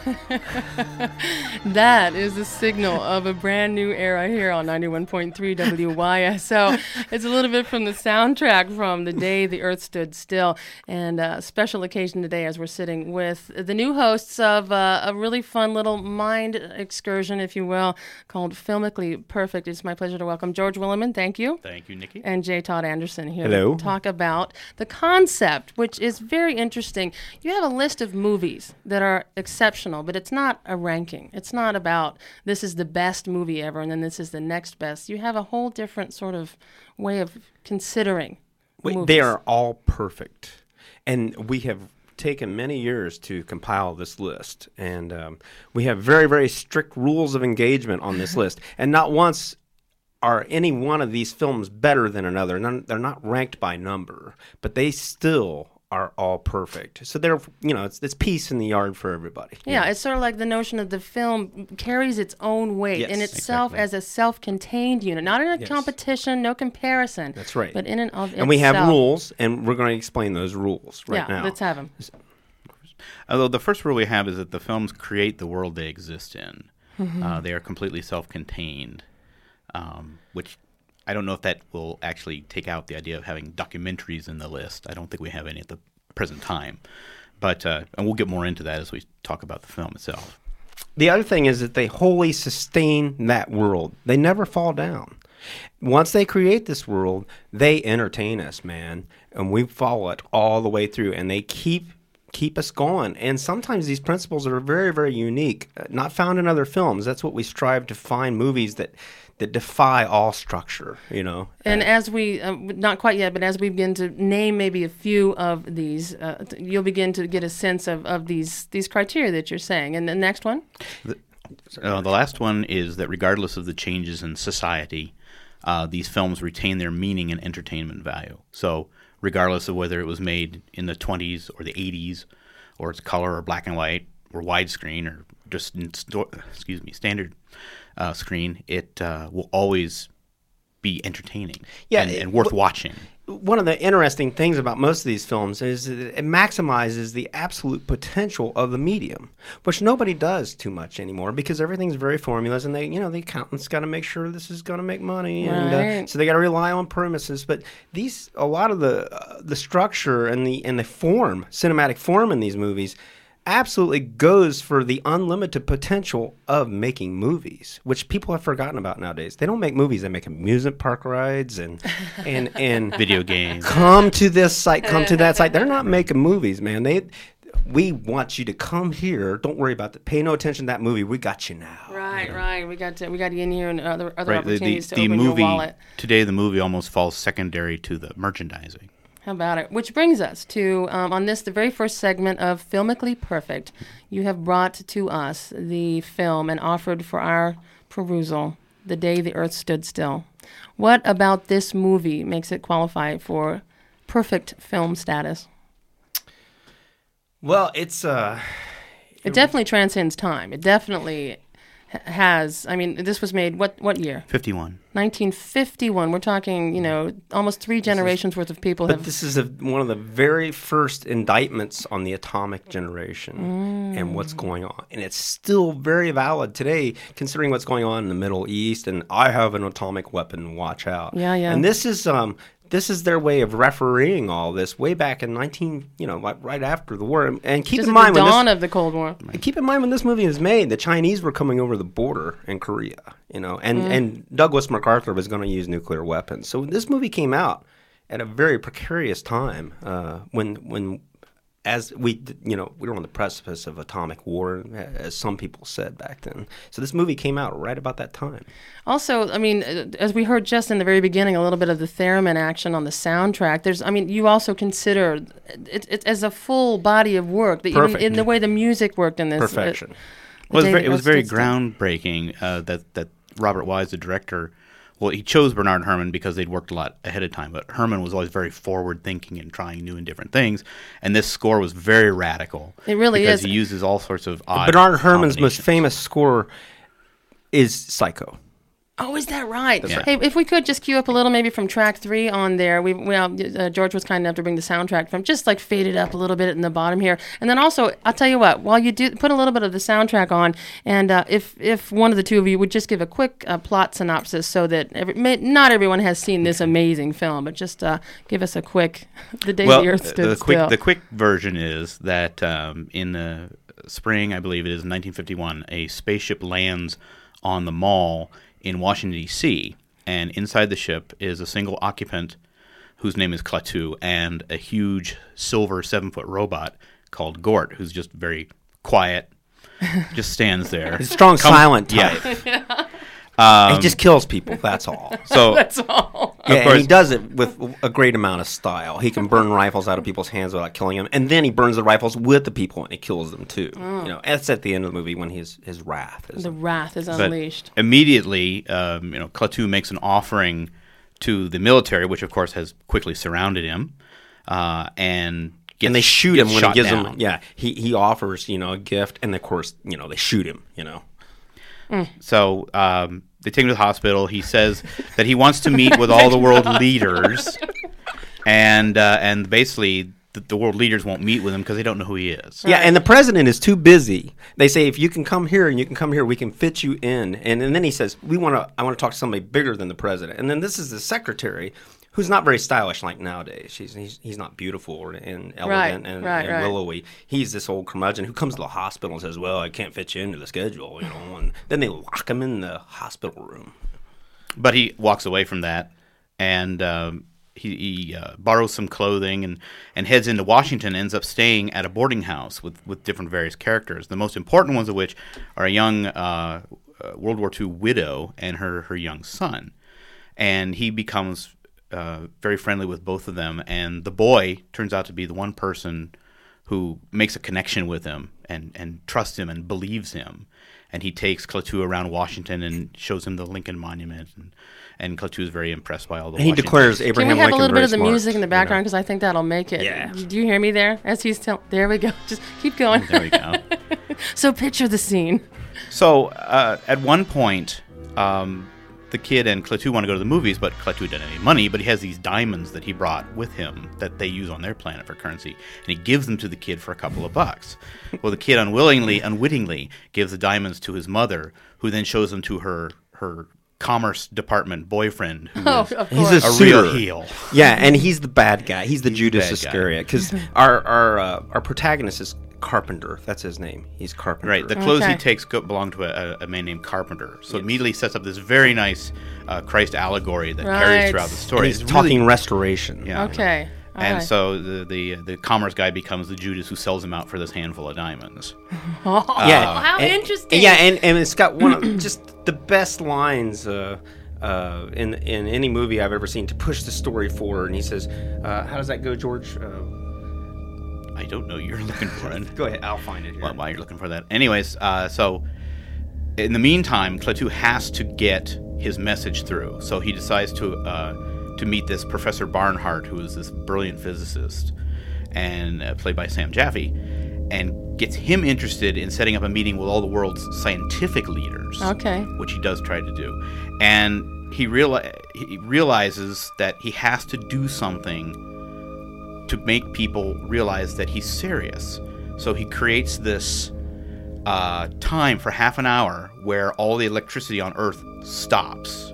that is the signal of a brand new era here on 91.3 WYSO. It's a little bit from the soundtrack from The Day the Earth Stood Still. And a special occasion today as we're sitting with the new hosts of uh, a really fun little mind excursion, if you will, called Filmically Perfect. It's my pleasure to welcome George Willeman. Thank you. Thank you, Nikki. And J. Todd Anderson here Hello. to talk about the concept, which is very interesting. You have a list of movies that are exceptional, but it's not a ranking. It's not about this is the best movie ever and then this is the next best. You have a whole different sort of way of considering. Wait, they are all perfect. And we have taken many years to compile this list. And um, we have very, very strict rules of engagement on this list. And not once are any one of these films better than another. None, they're not ranked by number, but they still are all perfect. So they're, you know, it's, it's peace in the yard for everybody. Yeah, it's sort of like the notion of the film carries its own weight in itself exactly. as a self-contained unit, not in a Yes. competition, no comparison. That's right. But in and of itself. And we have rules, and we're going to explain those rules right yeah, now. let's have them. Although the first rule we have is that the films create the world they exist in. Mm-hmm. Uh, they are completely self-contained, um, which I don't know if that will actually take out the idea of having documentaries in the list. I don't think we have any at the present time, but uh, and we'll get more into that as we talk about the film itself. The other thing is that they wholly sustain that world. They never fall down. Once they create this world, they entertain us, man, and we follow it all the way through, and they keep keep us going. And sometimes these principles are very, very unique, uh, not found in other films. That's what we strive to find movies that that defy all structure. You know, And as we, uh, not quite yet, but as we begin to name maybe a few of these, uh, you'll begin to get a sense of, of these these criteria that you're saying. And the next one, Uh, the last one is that regardless of the changes in society, uh, these films retain their meaning and entertainment value. So, regardless of whether it was made in the 20s or the 80s, or it's color or black and white or widescreen or just in sto- excuse me standard uh, screen, it uh, will always be entertaining Yeah, and, and worth watching. one of the interesting things about most of these films is that it maximizes the absolute potential of the medium, which nobody does too much anymore because everything's very formulas, and they, you know, the accountants got to make sure this is going to make money, and uh, so they got to rely on premises. But these, a lot of the uh, the structure and the and the form, cinematic form in these movies. Absolutely goes for the unlimited potential of making movies, which people have forgotten about nowadays. They don't make movies; they make amusement park rides and and and Video games. come to this site, come to that site. They're not making movies, man. They we want you to come here. Don't worry about the pay no attention to that movie. We got you now. right, right, we got to we got to get in here and other other Right, the, the, opportunities the to open movie your wallet. today, the movie almost falls secondary to the merchandising. How about it? Which brings us to um, on this the very first segment of Filmically Perfect. You have brought to us the film and offered for our perusal the day the Earth stood still. What about this movie makes it qualify for perfect film status? Well, it's uh It definitely transcends time. It definitely has. I mean, this was made what what year? 51. 1951. We're talking, you know, almost three generations worth of people but have. this is a, one of the very first indictments on the atomic generation and what's going on. And it's still very valid today, considering what's going on in the Middle East. And I have an atomic weapon. Watch out. Yeah, yeah. And this is um this is their way of refereeing all this way back in 19, you know, right after the war. And- keep just in mind the when this, dawn of the Cold War. Keep in mind when this movie was made, the Chinese were coming over the border in Korea, you know, and, Mm-hmm. and Douglas MacArthur was going to use nuclear weapons. So this movie came out at a very precarious time uh, when when as we, you know, we were on the precipice of atomic war, as some people said back then. So this movie came out right about that time. Also, I mean, uh, as we heard just in the very beginning, a little bit of the theremin action on the soundtrack. There's, I mean, you also consider it, it as a full body of work that you, Perfect. in the way the music worked in this. uh, Perfection. Well, it was very, it was very groundbreaking uh, that that Robert Wise, the director, well, he chose Bernard Herrmann because they'd worked a lot ahead of time. But Herrmann was always very forward thinking and trying new and different things. And this score was very radical. It really because is. He uses all sorts of odd. Bernard Herrmann's most famous score is Psycho. Oh, is that right? right. Hey, if we could just cue up a little, maybe from track three on there. We, well, uh, George was kind enough to bring the soundtrack from, just like fade it up a little bit in the bottom here, and then also, I'll tell you what, while you do put a little bit of the soundtrack on, and uh, if if one of the two of you would just give a quick uh, plot synopsis, so that every, may, not everyone has seen this amazing film, but just uh, give us a quick, the day well, the Earth the- stood the quick still. the quick version is that um, in the spring, I believe it is 1951, a spaceship lands on the mall in Washington D.C. and inside the ship is a single occupant whose name is Klaatu and a huge silver seven foot robot called Gort, who's just very quiet, just stands there. He's a strong, Come- silent yeah. type. he just kills people. That's all. So That's all. Yeah, and course. he does it with a great amount of style. He can burn rifles out of people's hands without killing them, and then he burns the rifles with the people and he kills them too. You know, that's at the end of the movie when his his wrath is. The wrath is But unleashed. immediately, um, you know, Klaatu makes an offering to the military, which of course has quickly surrounded him, uh, and gets, and they shoot him when he gives down. him. Yeah, he he offers you know a gift, and of course you know they shoot him. You know, So um, they take him to the hospital. He says that he wants to meet with all the world leaders, and uh, and basically the, the world leaders won't meet with him because they don't know who he is. yeah, and the president is too busy. They say if you can come here and you can come here, we can fit you in. And, and then he says we want to. I want to talk to somebody bigger than the president. And then this is the secretary. Who's not very stylish like nowadays. She's, he's, he's not beautiful or, and elegant and, right, and right. willowy. He's this old curmudgeon who comes to the hospital and says, "Well, I can't fit you into the schedule," you know. And then they lock him in the hospital room. But he walks away from that, and um, he, he uh, borrows some clothing and, and heads into Washington. Ends up staying at a boarding house with, with different various characters. The most important ones of which are a young uh, uh, World War II widow and her her young son, and he becomes uh, very friendly with both of them. And the boy turns out to be the one person who makes a connection with him and, and trusts him and believes him. And he takes Klaatu around Washington and shows him the Lincoln Monument. And, and Klaatu is very impressed by all the And he Washington- declares Can Abraham we have Lincoln a little bit of the smart, music in the you know. background because I think that'll make it. Yeah. Do you hear me there? As he's telling, there we go. Just keep going. There we go. so picture the scene. So uh, at one point, um, the kid and Klaatu want to go to the movies, but Klaatu doesn't have any money. But he has these diamonds that he brought with him that they use on their planet for currency, and he gives them to the kid for a couple of bucks. well, the kid unwillingly, unwittingly, gives the diamonds to his mother, who then shows them to her her commerce department boyfriend, who Oh, is of He's course. a a real heel. Yeah, and he's the bad guy. He's the He's Judas bad guy. Iscariot because our our uh, our protagonist is Carpenter. That's his name. He's Carpenter. Right. The clothes Okay. he takes go, belong to a, a man named Carpenter. So it immediately sets up this very nice uh, Christ allegory that Right. carries throughout the and story. he's It's talking really- restoration. yeah. Okay. all And right. so the, the the commerce guy becomes the Judas who sells him out for this handful of diamonds. Oh, Yeah. how and- interesting. Yeah, and, and it's got one of just the best lines uh, uh, in in any movie I've ever seen to push the story forward. And he says, uh, "How does that go, George?" I don't know. You're looking for it. go ahead, I'll find it here. While, while you're looking for that. Anyways, uh, so in the meantime, Klaatu has to get his message through. So he decides to uh, to meet this Professor Barnhardt, who is this brilliant physicist, and uh, played by Sam Jaffe, and gets him interested in setting up a meeting with all the world's scientific leaders. Okay. which he does try to do, and he reali- he realizes that he has to do something to make people realize that he's serious. So he creates this uh, time for half an hour where all the electricity on Earth stops.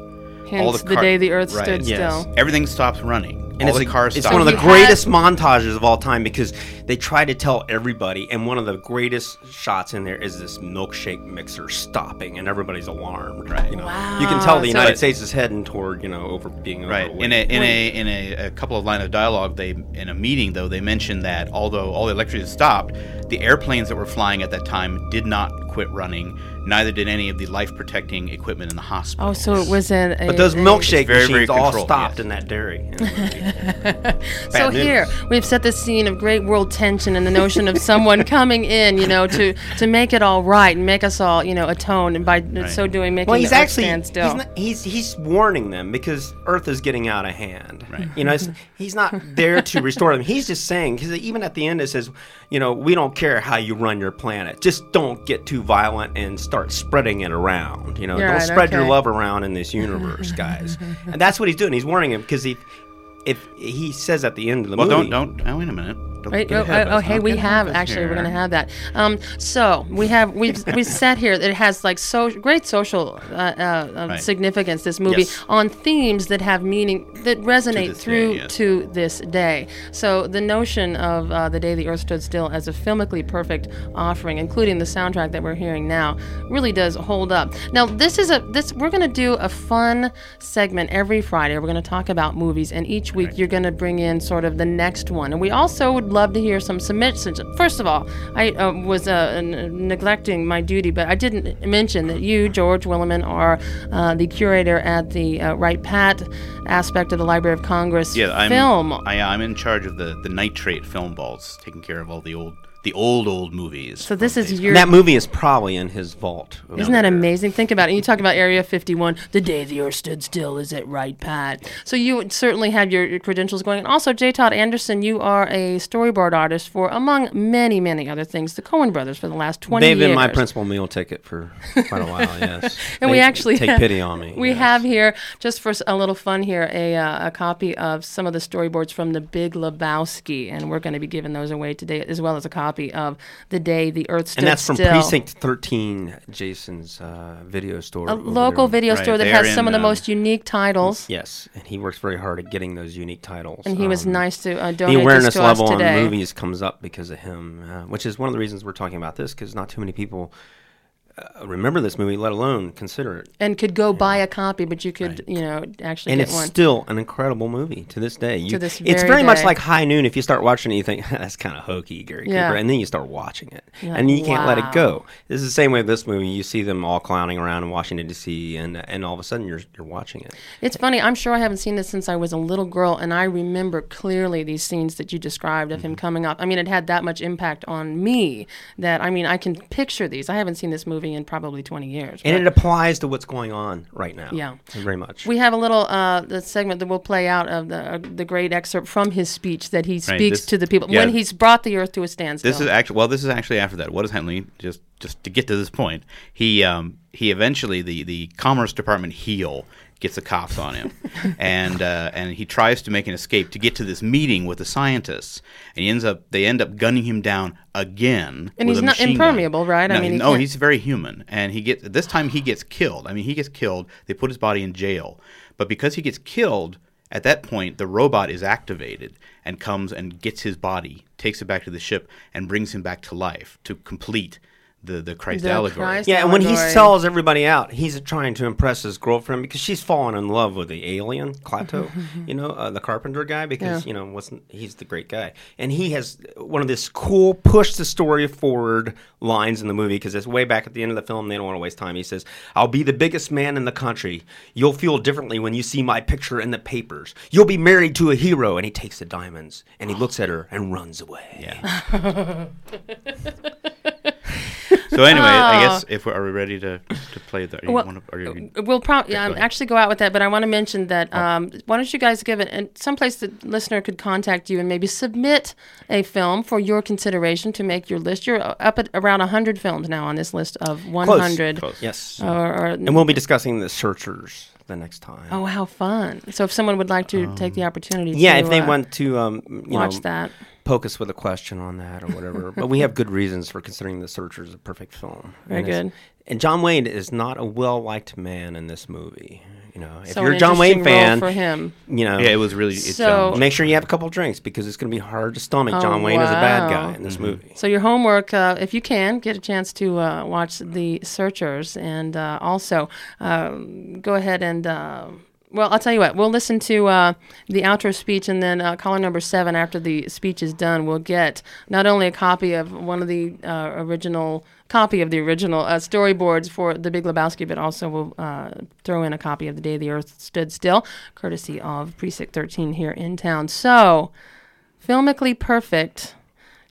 Hence the the, car- day the Earth Right. stood Yes. still. Everything stops running. All it's the a- cars It's stop. one of the You had- greatest montages of all time because they try to tell everybody, and one of the greatest shots in there is this milkshake mixer stopping, and everybody's alarmed. Right. You know, you can tell the so- United States is heading toward you know over being Right. overweight. In a in a in a, a couple of line of dialogue, they in a meeting though they mentioned that although all the electricity stopped, the airplanes that were flying at that time did not quit running. Neither did any of the life protecting equipment in the hospital. Oh, so it was a. a but those a- milkshake very, very machines all stopped yes. in that dairy. in the movie. So news. here we've set the scene of great world tension and the notion of someone coming in, you know, to to make it all right and make us all, you know, atone, and by so doing making Well, he's the earth actually stand still. he's, not, he's he's warning them because Earth is getting out of hand. Right. You know, he's not there to restore them. He's just saying because even at the end it says, you know, we don't care how you run your planet. Just don't get too violent and start spreading it around. You know, You're don't right, spread your love around in this universe, guys. and that's what he's doing. He's warning him because he. If he says at the end of the well, movie, don't don't. Oh, wait a minute. Don't oh, oh, hey, we have actually. We're going to have that. Um, so we have we've we sat here it has like so great social uh, uh, uh, Right. significance. This movie Yes. on themes that have meaning that resonate day, through yes. to this day. So the notion of uh, the day the Earth stood still as a filmically perfect offering, including the soundtrack that we're hearing now, really does hold up. Now this is a this we're going to do a fun segment every Friday. We're going to talk about movies, and each week you're going to bring in sort of the next one. And we also would love to hear some submissions. First of all, I uh, was uh, n- neglecting my duty, but I didn't mention that you, George Willeman, are uh, the curator at the uh, Wright Pat aspect of the Library of Congress Yeah, I'm. film. I, I'm in charge of the the nitrate film vaults, taking care of all the old the old old movies. so this is days- your. that movie is probably in his vault. Isn't that amazing? Think about it. And you talk about Area 51. The day the Earth stood still. Is it right, Pat? So you certainly have your, your credentials going. And also, J. Todd Anderson, you are a storyboard artist for, among many, many other things, the Coen Brothers for the last 20 They've years. been my principal meal ticket for quite a while. Yes, And They we actually take pity on me. We yes. have here, just for a little fun here, a, uh, a copy of some of the storyboards from The Big Lebowski, and we're going to be giving those away today, as well as a copy of The Day the Earth Stood and that's from Still. Precinct 13, Jason's uh, video store. a local video Right, store that has are some in, of the um, most unique titles. Yes, and he works very hard at getting those unique titles. And he was Um, nice to uh, The donate this awareness to level us on movies comes up because of him, uh, which is one of the reasons we're talking about this because not too many people uh, remember this movie, let alone consider it. and could go buy a copy, but you could, you know, actually and it's one. still an incredible movie to this day. You, this it's very very much like High Noon. If you start watching it, you think that's kind of hokey, Gary Yeah. Cooper, and then you start watching it, You're and like, you can't let it go. This is the same way with this movie. You see them all clowning around in Washington D.C., and and all of a sudden you're you're watching it. It's funny. I'm sure I haven't seen this since I was a little girl, and I remember clearly these scenes that you described of him Mm-hmm. coming up. I mean, it had that much impact on me that I mean, I can picture these. I haven't seen this movie in probably 20 years. And it applies to what's going on right now. Yeah. very much. we have a little uh, the segment that we'll play out of the uh, the great excerpt from his speech that he speaks this- to the people yeah. when he's brought the earth to a standstill. This is actually well. This is actually after that. What does Henley? Just just to get to this point, he um, he eventually the the Commerce Department heel gets the cops on him, and uh, and he tries to make an escape to get to this meeting with the scientists, and he ends up they end up gunning him down again. And with he's not machine gun. impermeable, right? I mean, he no, can't- he's very human, and he gets this time he gets killed. I mean, he gets killed. They put his body in jail, but because he gets killed. At that point, the robot is activated and comes and gets his body, takes it back to the ship, and brings him back to life to complete the, the Christ The allegory. Christ Yeah, and when he sells everybody out, he's trying to impress his girlfriend because she's fallen in love with the alien Klaatu, you know, uh, the carpenter guy. Because Yeah. you know, wasn't he's the great guy, and he has one of this cool push the story forward lines in the movie because it's way back at the end of the film. They don't want to waste time. He says, "I'll be the biggest man in the country. You'll feel differently when you see my picture in the papers. You'll be married to a hero." And he takes the diamonds and he looks at her and runs away. Yeah. so anyway, I Oh. guess if we're, are we ready to, to play the? Are you Well, wanna, are you, We'll probably go um, actually go out with that, but I want to mention that. Oh. Um, why don't you guys give it and someplace the listener could contact you and maybe submit a film for your consideration to make your list. You're up at around 100 films now on this list of 100. Yes, Or, or, and we'll be discussing the searchers the next time. oh, how fun! So if someone would like to take the opportunity, Um, Yeah, to, if they uh, want to, um, you watch know, that. Poke us with a question on that or whatever. but we have good reasons for considering The Searchers a perfect film. Very And good. And John Wayne is not a well liked man in this movie. You know, if So you're a John Wayne fan, for him. you know, Yeah, it was really. It's, So- um, make sure you have a couple drinks because it's going to be hard to stomach Oh, John Wayne as a bad guy in this movie. So your homework, uh, if you can, get a chance to uh, watch The Searchers, and uh, also um, go ahead and. Well, I'll tell you what. We'll listen to uh, the outro speech, and then uh, caller number seven, after the speech is done, we'll get not only a copy of one of the uh, original copy of the original uh, storyboards for The Big Lebowski, but also we'll uh, throw in a copy of The Day the Earth Stood Still, courtesy of Precinct 13 here in town. So, filmically perfect.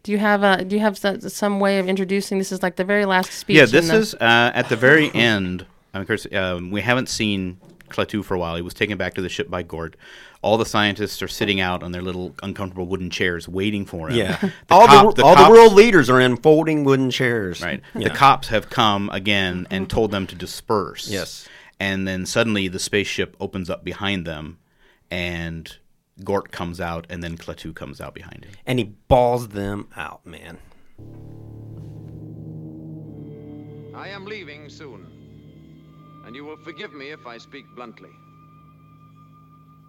Do you have a Do you have some way of introducing? This is like the very last speech. yeah, this the- is uh, at the very end. Of course, um, we haven't seen Klaatu for a while. He was taken back to the ship by Gort. All the scientists are sitting out on their little uncomfortable wooden chairs waiting for him. Yeah, The all cop- the, all cops- the world leaders are in folding wooden chairs. Right. Yeah. The cops have come again and told them to disperse. Yes. And then suddenly the spaceship opens up behind them, and Gort comes out, and then Klaatu comes out behind him. and he balls them out, man. I am leaving soon, and you will forgive me if I speak bluntly.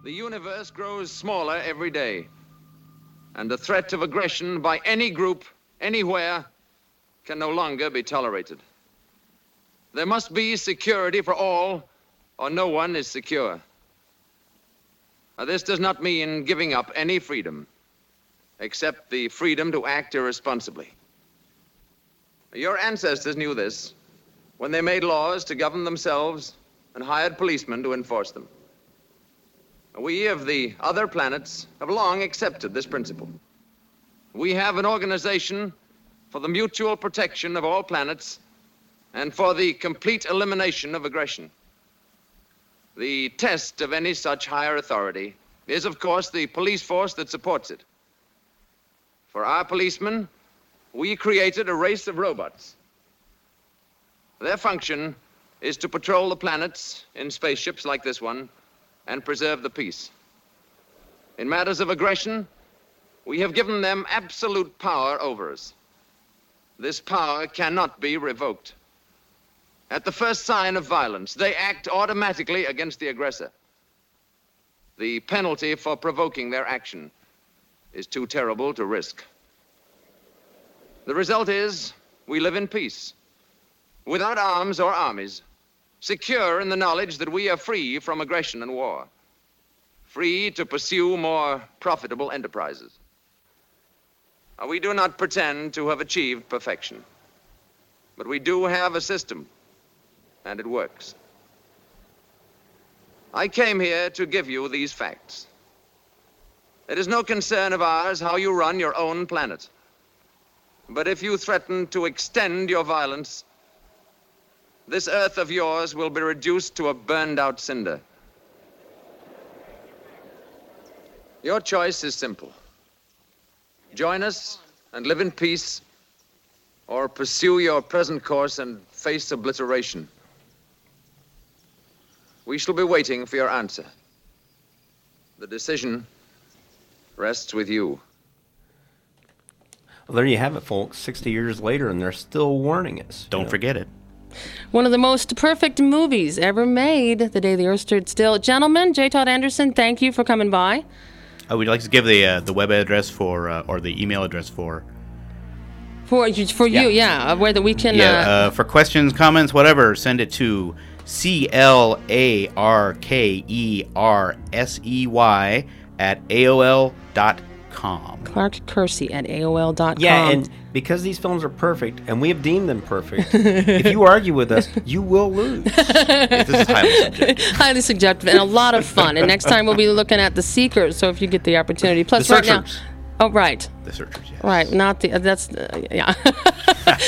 The universe grows smaller every day, and the threat of aggression by any group, anywhere, can no longer be tolerated. There must be security for all, or no one is secure. Now, this does not mean giving up any freedom, except the freedom to act irresponsibly. Your ancestors knew this when they made laws to govern themselves and hired policemen to enforce them. We of the other planets have long accepted this principle. We have an organization for the mutual protection of all planets and for the complete elimination of aggression. The test of any such higher authority is, of course, the police force that supports it. For our policemen, we created a race of robots. Their function is to patrol the planets in spaceships like this one and preserve the peace. In matters of aggression, we have given them absolute power over us. This power cannot be revoked. At the first sign of violence, they act automatically against the aggressor. The penalty for provoking their action is too terrible to risk. The result is we live in peace, without arms or armies, secure in the knowledge that we are free from aggression and war, free to pursue more profitable enterprises. We do not pretend to have achieved perfection, but we do have a system, and it works. I came here to give you these facts. It is no concern of ours how you run your own planet. But if you threaten to extend your violence, this earth of yours will be reduced to a burned out cinder. Your choice is simple join us and live in peace, or pursue your present course and face obliteration. We shall be waiting for your answer. The decision rests with you. Well, there you have it, folks. 60 years later, and they're still warning us. Don't know. forget it. One of the most perfect movies ever made, The Day the Earth Stood Still. Gentlemen, J. Todd Anderson, thank you for coming by. I would like to give the uh, the web address for uh, or the email address for For you, for you, yeah, where that we can. yeah uh, uh, for questions, comments, whatever. Send it to c l a r k e r s e y at aol dot com. Clark Kersey at AOL.com. Yeah, and because these films are perfect, and we have deemed them perfect, if you argue with us, you will lose. this is highly subjective. highly subjective and a lot of fun. And next time we'll be looking at The Seekers. So if you get the opportunity, plus The right now. Oh, right. The searchers, yes. Right, not the, uh, that's, uh, yeah.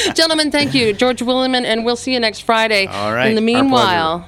Gentlemen, thank you. George Willeman, and we'll see you next Friday. All right, In the meanwhile,